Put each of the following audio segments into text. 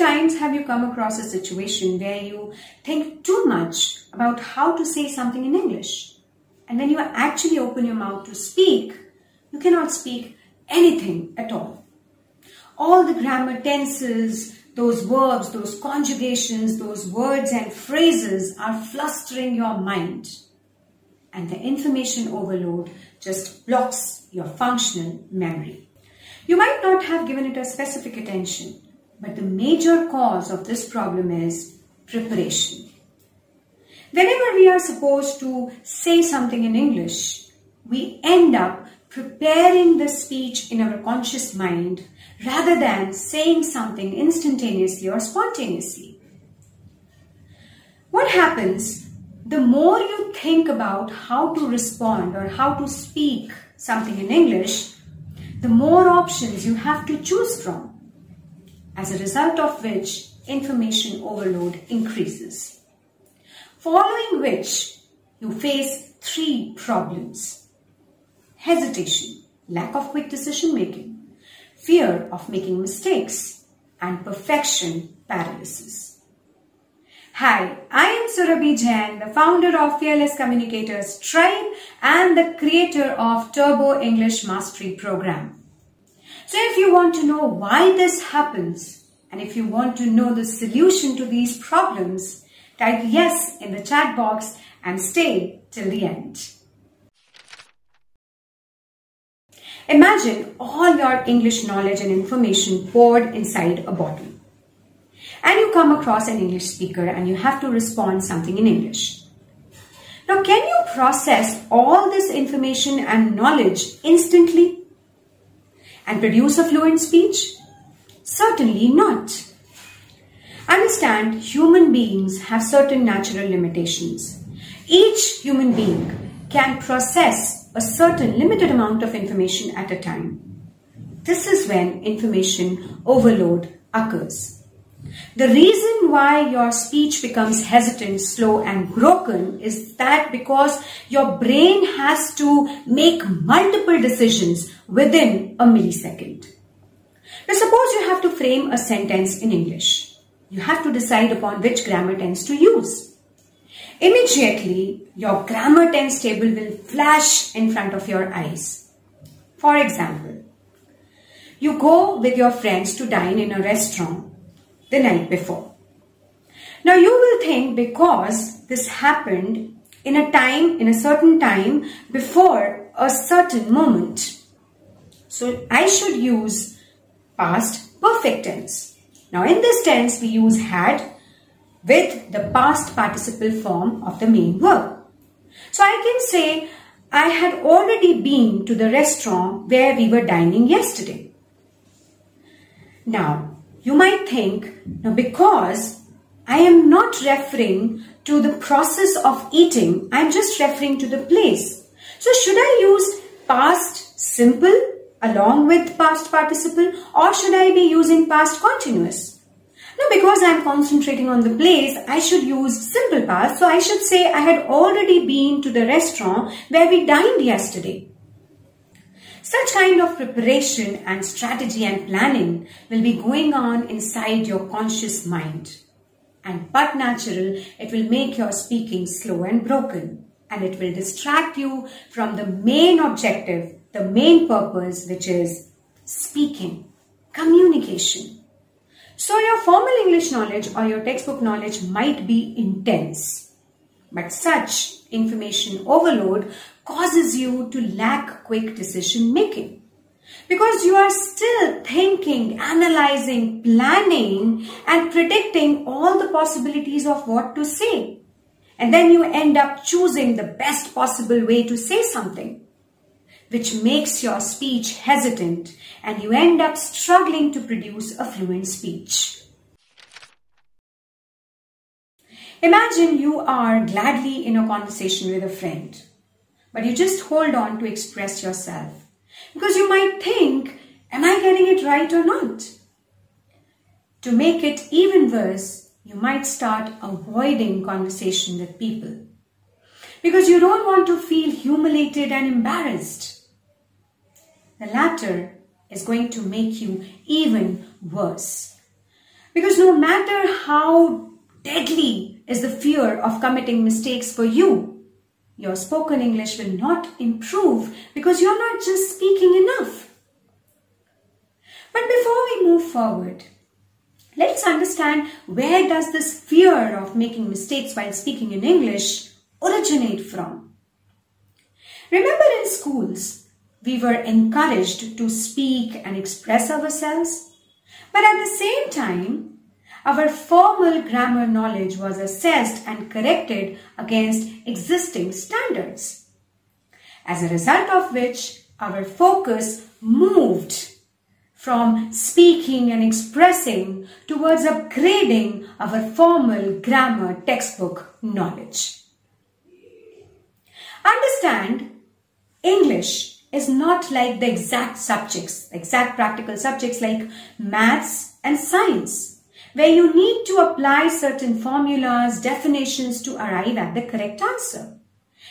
times have you come across a situation where you think too much about how to say something in English? And when you actually open your mouth to speak, you cannot speak anything at all. All the grammar tenses, those verbs, those conjugations, those words and phrases are flustering your mind. And the information overload just blocks your functional memory. You might not have given it a specific attention, but the major cause of this problem is preparation. Whenever we are supposed to say something in English, we end up preparing the speech in our conscious mind rather than saying something instantaneously or spontaneously. What happens the more you think about how to respond or how to speak something in English, the more options you have to choose from, as a result of which information overload increases. Following which, you face three problems hesitation, lack of quick decision making, fear of making mistakes, and perfection paralysis. Hi, I am Surabhi Jain, the founder of Fearless Communicators Tribe and the creator of Turbo English Mastery Program. So if you want to know why this happens and if you want to know the solution to these problems, type yes in the chat box and stay till the end. Imagine all your English knowledge and information poured inside a bottle. And you come across an English speaker and you have to respond something in English. Now, can you process all this information and knowledge instantly and produce a fluent speech? Certainly not. Understand, human beings have certain natural limitations. Each human being can process a certain limited amount of information at a time. This is when information overload occurs. The reason why your speech becomes hesitant, slow, and broken is that because your brain has to make multiple decisions within a millisecond. Now, suppose you have to frame a sentence in English. You have to decide upon which grammar tense to use. Immediately, your grammar tense table will flash in front of your eyes. For example, you go with your friends to dine in a restaurant the night before. Now you will think because this happened in a time, in a certain time before a certain moment. So I should use past perfect tense. Now in this tense we use had with the past participle form of the main verb. So I can say, I had already been to the restaurant where we were dining yesterday. Now, you might think, now because I am not referring to the process of eating, I'm just referring to the place. So should I use past simple along with past participle or should I be using past continuous? Now because I am concentrating on the place, I should use simple past. So I should say I had already been to the restaurant where we dined yesterday. Such kind of preparation and strategy and planning will be going on inside your conscious mind. And but natural, it will make your speaking slow and broken. And it will distract you from the main objective, the main purpose, which is speaking, communication. So your formal English knowledge or your textbook knowledge might be intense. But such information overload causes you to lack quick decision making. Because you are still thinking, analyzing, planning and predicting all the possibilities of what to say. And then you end up choosing the best possible way to say something which makes your speech hesitant and you end up struggling to produce a fluent speech. Imagine you are gladly in a conversation with a friend, but you just hold on to express yourself because you might think, am I getting it right or not? To make it even worse, you might start avoiding conversation with people because you don't want to feel humiliated and embarrassed. The latter is going to make you even worse. Because no matter how deadly is the fear of committing mistakes for you, your spoken English will not improve because you're not just speaking enough. But before we move forward, let's understand where does this fear of making mistakes while speaking in English originate from? Remember in schools, we were encouraged to speak and express ourselves, but at the same time, our formal grammar knowledge was assessed and corrected against existing standards. As a result of which, our focus moved from speaking and expressing towards upgrading our formal grammar textbook knowledge. Understand, English is not like the exact subjects, exact practical subjects like maths and science, where you need to apply certain formulas, definitions to arrive at the correct answer,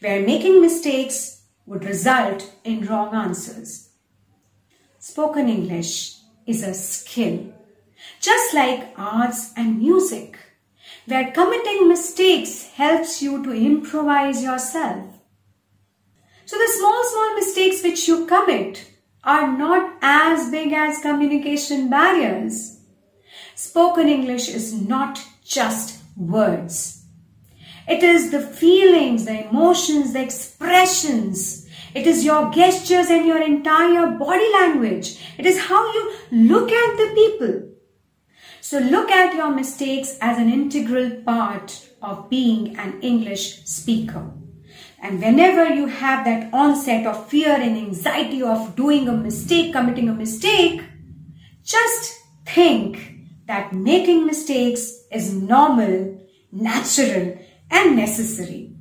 where making mistakes would result in wrong answers. Spoken English is a skill, just like arts and music, where committing mistakes helps you to improvise yourself. So the small, small mistakes which you commit are not as big as communication barriers. Spoken English is not just words. It is the feelings, the emotions, the expressions it is your gestures and your entire body language. It is how you look at the people. So look at your mistakes as an integral part of being an English speaker. And whenever you have that onset of fear and anxiety of doing a mistake, committing a mistake, just think that making mistakes is normal, natural, and necessary.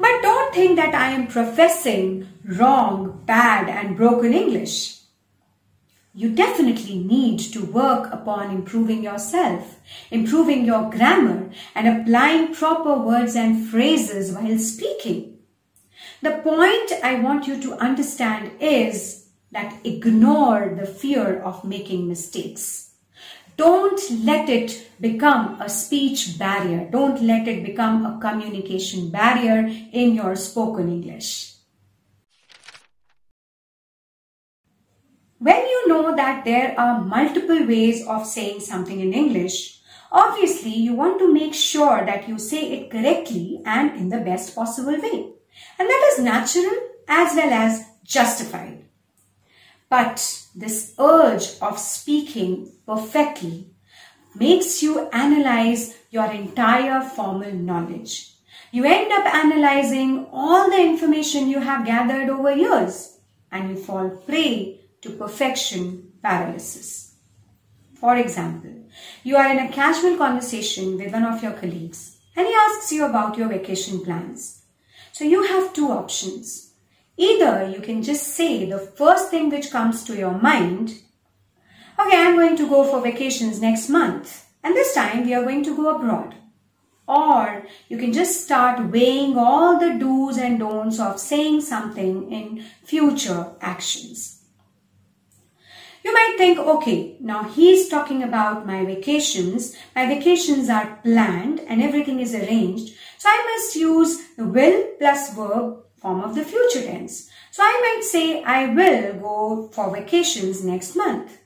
But don't think that I am professing wrong, bad, and broken English. You definitely need to work upon improving yourself, improving your grammar, and applying proper words and phrases while speaking. The point I want you to understand is that ignore the fear of making mistakes. Don't let it become a speech barrier. Don't let it become a communication barrier in your spoken English. When you know that there are multiple ways of saying something in English, obviously you want to make sure that you say it correctly and in the best possible way. And that is natural as well as justified. But this urge of speaking perfectly makes you analyze your entire formal knowledge. You end up analyzing all the information you have gathered over years and you fall prey to perfection paralysis. For example, you are in a casual conversation with one of your colleagues and he asks you about your vacation plans. So you have two options. Either you can just say the first thing which comes to your mind, okay, I'm going to go for vacations next month, and this time we are going to go abroad. Or you can just start weighing all the do's and don'ts of saying something in future actions. You might think, okay, now he's talking about my vacations. My vacations are planned and everything is arranged. So I must use the will plus verb form of the future tense. So I might say, I will go for vacations next month.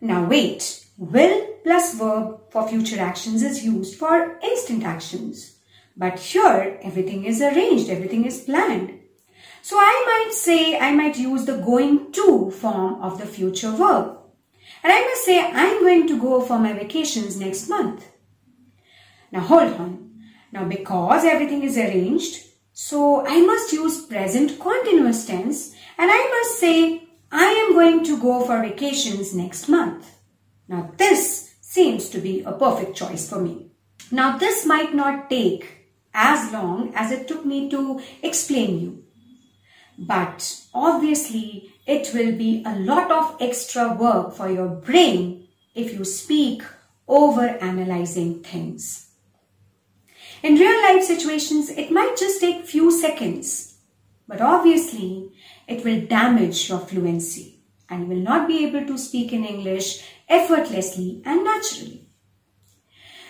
Now wait, will plus verb for future actions is used for instant actions. But here, everything is arranged, everything is planned. So I might say, I might use the going to form of the future verb. And I must say, I'm going to go for my vacations next month. Now hold on. Now because everything is arranged, so I must use present continuous tense and I must say I am going to go for vacations next month. Now this seems to be a perfect choice for me. Now this might not take as long as it took me to explain you. But obviously it will be a lot of extra work for your brain if you speak over analyzing things. In real life situations, it might just take few seconds, but obviously it will damage your fluency and you will not be able to speak in English effortlessly and naturally.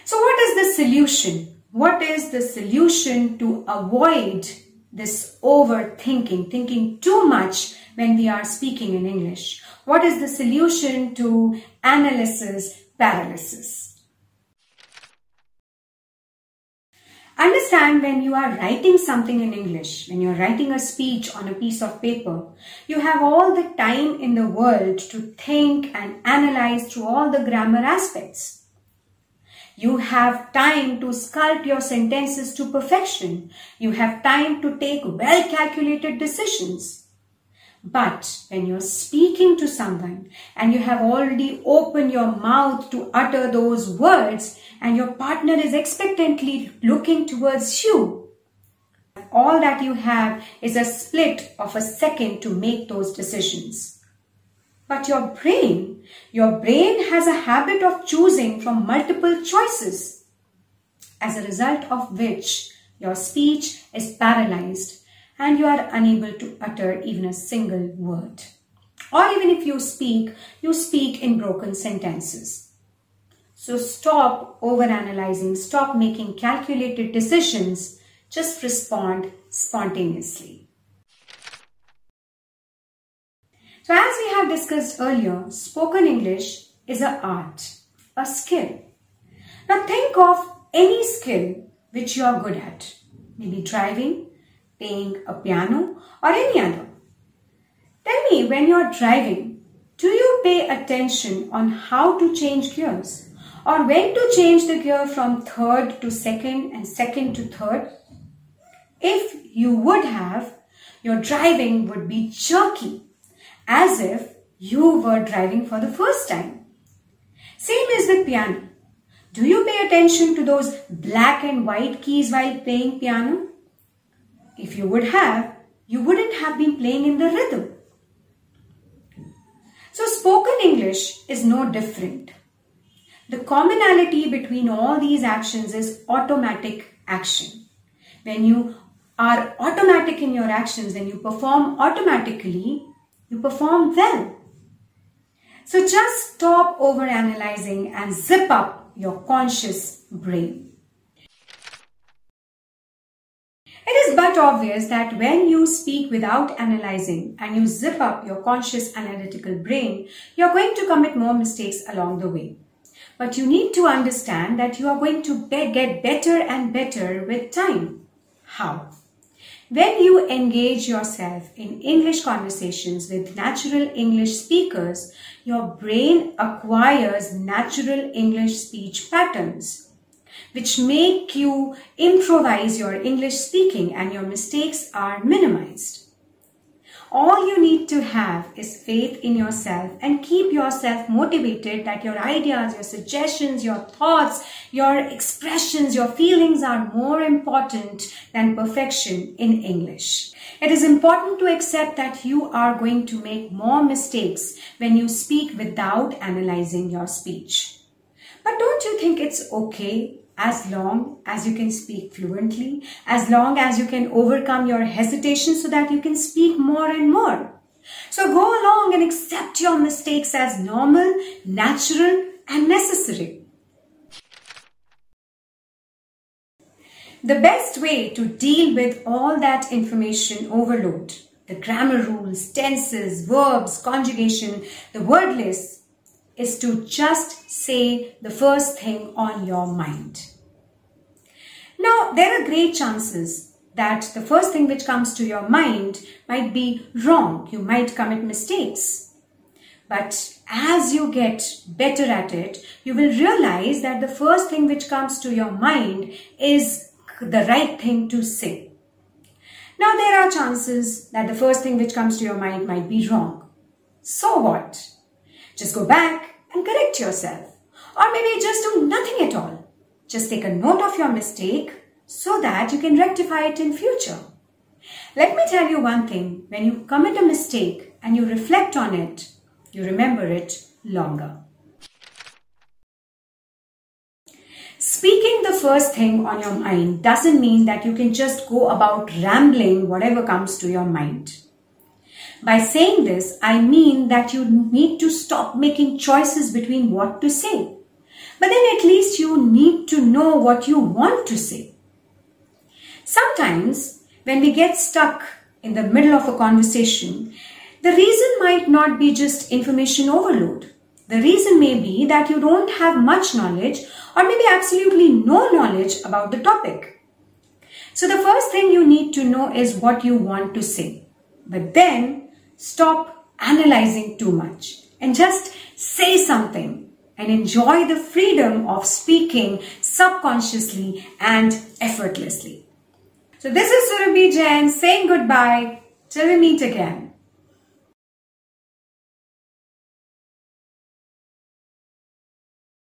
So, what is the solution? What is the solution to avoid this overthinking, thinking too much when we are speaking in English? What is the solution to analysis paralysis? Understand when you are writing something in English, when you're writing a speech on a piece of paper, you have all the time in the world to think and analyze through all the grammar aspects. You have time to sculpt your sentences to perfection. You have time to take well calculated decisions. But when you're speaking to someone and you have already opened your mouth to utter those words and your partner is expectantly looking towards you, all that you have is a split of a second to make those decisions. But your brain, your brain has a habit of choosing from multiple choices, as a result of which your speech is paralyzed and you are unable to utter even a single word. Or even if you speak, you speak in broken sentences. So stop overanalyzing, stop making calculated decisions, just respond spontaneously. So as we have discussed earlier, spoken English is an art, a skill. Now think of any skill which you are good at. Maybe driving, playing a piano or any other. Tell me, when you're driving, do you pay attention on how to change gears or when to change the gear from third to second and second to third? If you would have, your driving would be jerky as if you were driving for the first time. Same is with piano. Do you pay attention to those black and white keys while playing piano? If you would have, you wouldn't have been playing in the rhythm. So spoken English is no different. The commonality between all these actions is automatic action. When you are automatic in your actions, when you perform automatically, you perform well. So just stop over analyzing and zip up your conscious brain. It is but obvious that when you speak without analyzing and you zip up your conscious analytical brain, you're going to commit more mistakes along the way. But you need to understand that you are going to be get better and better with time. How? When you engage yourself in English conversations with natural English speakers, your brain acquires natural English speech patterns which make you improvise your English speaking and your mistakes are minimized. All you need to have is faith in yourself and keep yourself motivated that your ideas, your suggestions, your thoughts, your expressions, your feelings are more important than perfection in English. It is important to accept that you are going to make more mistakes when you speak without analyzing your speech. But don't you think it's okay as long as you can speak fluently, as long as you can overcome your hesitation so that you can speak more and more. So go along and accept your mistakes as normal, natural, and necessary. The best way to deal with all that information overload, the grammar rules, tenses, verbs, conjugation, the word lists, is to just say the first thing on your mind. Now, there are great chances that the first thing which comes to your mind might be wrong. You might commit mistakes. But as you get better at it, you will realize that the first thing which comes to your mind is the right thing to say. Now, there are chances that the first thing which comes to your mind might be wrong. So what? Just go back and correct yourself. Or maybe just do nothing at all. Just take a note of your mistake so that you can rectify it in future. Let me tell you one thing. When you commit a mistake and you reflect on it, you remember it longer. Speaking the first thing on your mind doesn't mean that you can just go about rambling whatever comes to your mind. By saying this, I mean that you need to stop making choices between what to say. But then at least you need to know what you want to say. Sometimes when we get stuck in the middle of a conversation, the reason might not be just information overload. The reason may be that you don't have much knowledge or maybe absolutely no knowledge about the topic. So the first thing you need to know is what you want to say. But then stop analyzing too much and just say something and enjoy the freedom of speaking subconsciously and effortlessly. So this is Surabhi Jain saying goodbye till we meet again.